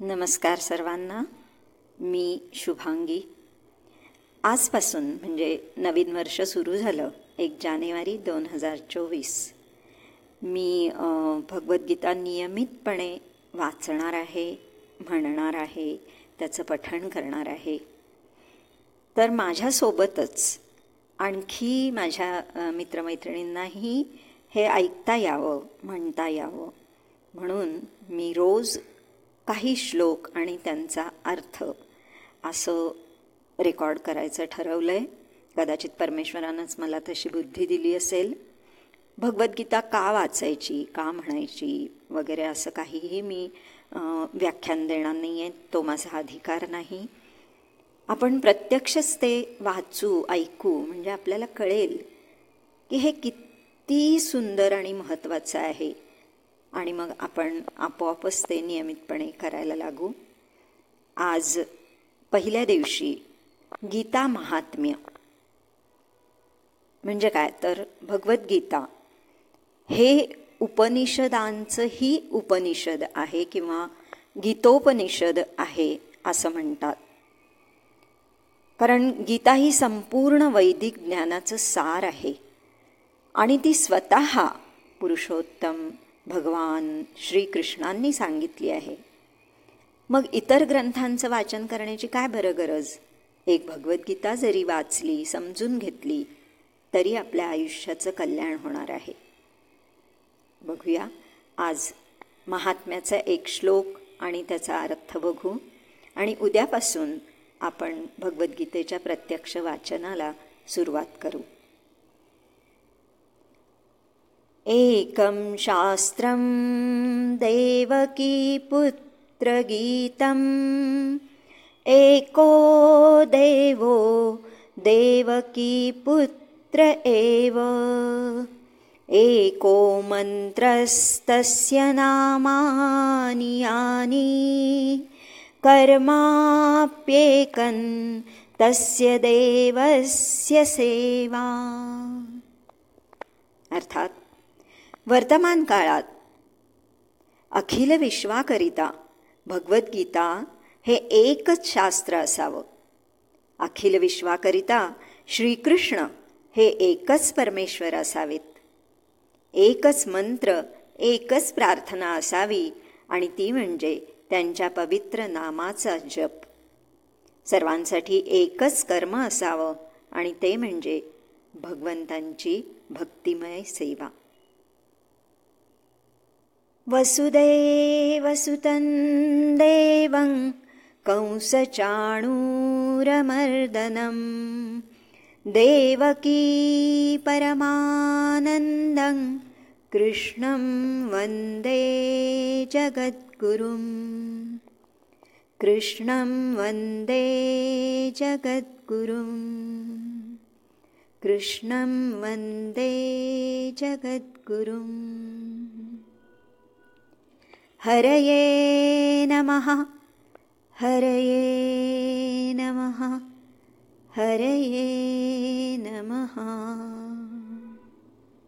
नमस्कार सर्वांना. मी शुभांगी. आजपासून म्हणजे नवीन वर्ष सुरू झालं एक जानेवारी दोन हजार चोवीस. मी भगवद्गीता नियमितपणे वाचणार आहे म्हणणार आहे त्याचं पठण करणार आहे. तर माझ्यासोबतच आणखी माझ्या मित्रमैत्रिणींनाही हे ऐकता यावं म्हणता यावं. म्हणून मी रोज काही श्लोक आणि त्यांचा अर्थ असं रेकॉर्ड करायचं ठरवलं आहे कदाचित परमेश्वरानंच मला तशी बुद्धी दिली असेल. भगवद्गीता का वाचायची का म्हणायची वगैरे असं काहीही मी व्याख्यान देणार नाही आहे तो माझा अधिकार नाही. आपण प्रत्यक्षच ते वाचू ऐकू म्हणजे आपल्याला कळेल की हे किती सुंदर आणि महत्त्वाचं आहे. आणि मग आपण आपोआपच ते नियमितपणे करायला लागू. आज पहिल्या दिवशी गीता महात्म्य. म्हणजे काय? तर भगवद्गीता. हे उपनिषदांचंही उपनिषद आहे किंवा गीतोपनिषद आहे असं म्हणतात. कारण गीता ही संपूर्ण वैदिक ज्ञानाचं सार आहे. आणि ती स्वतः पुरुषोत्तम भगवान श्रीकृष्णांनी सांगितली आहे. मग इतर ग्रंथांचं वाचन करण्याची काय बरं गरज? एक भगवद्गीता जरी वाचली समजून घेतली तरी आपल्या आयुष्याचं कल्याण होणार आहे. बघूया आज महात्म्याचा एक श्लोक आणि त्याचा अर्थ बघू आणि उद्यापासून आपण भगवद्गीतेच्या प्रत्यक्ष वाचनाला सुरुवात करू. एकं शास्त्रं देवकीपुत्रगीतम् एको देवो देवकीपुत्र एव। एको मन्त्रस्तस्य नामानि यानि। कर्माप्येकन् तस्य देवस्य सेवा। अर्थात वर्तमान काळात. अखिल विश्वाकरिता भगवद्गीता हे एकच शास्त्र असावं. अखिल विश्वाकरिता श्रीकृष्ण हे एकच परमेश्वर असावेत. एकच मंत्र एकच प्रार्थना असावी आणि ती म्हणजे त्यांच्या पवित्र नामाचा जप. सर्वांसाठी एकच कर्म असावं आणि ते म्हणजे भगवंतांची भक्तिमय सेवा. वसुदेवसुतं देवं कंसचाणूरमर्दनं। देवकी परमानन्दं कृष्णं वन्दे जगद्गुरुं कृष्णं वन्दे जगद्गुरुं कृष्णं वन्दे जगद्गुरुम् हरये नमः हरये नमः नमः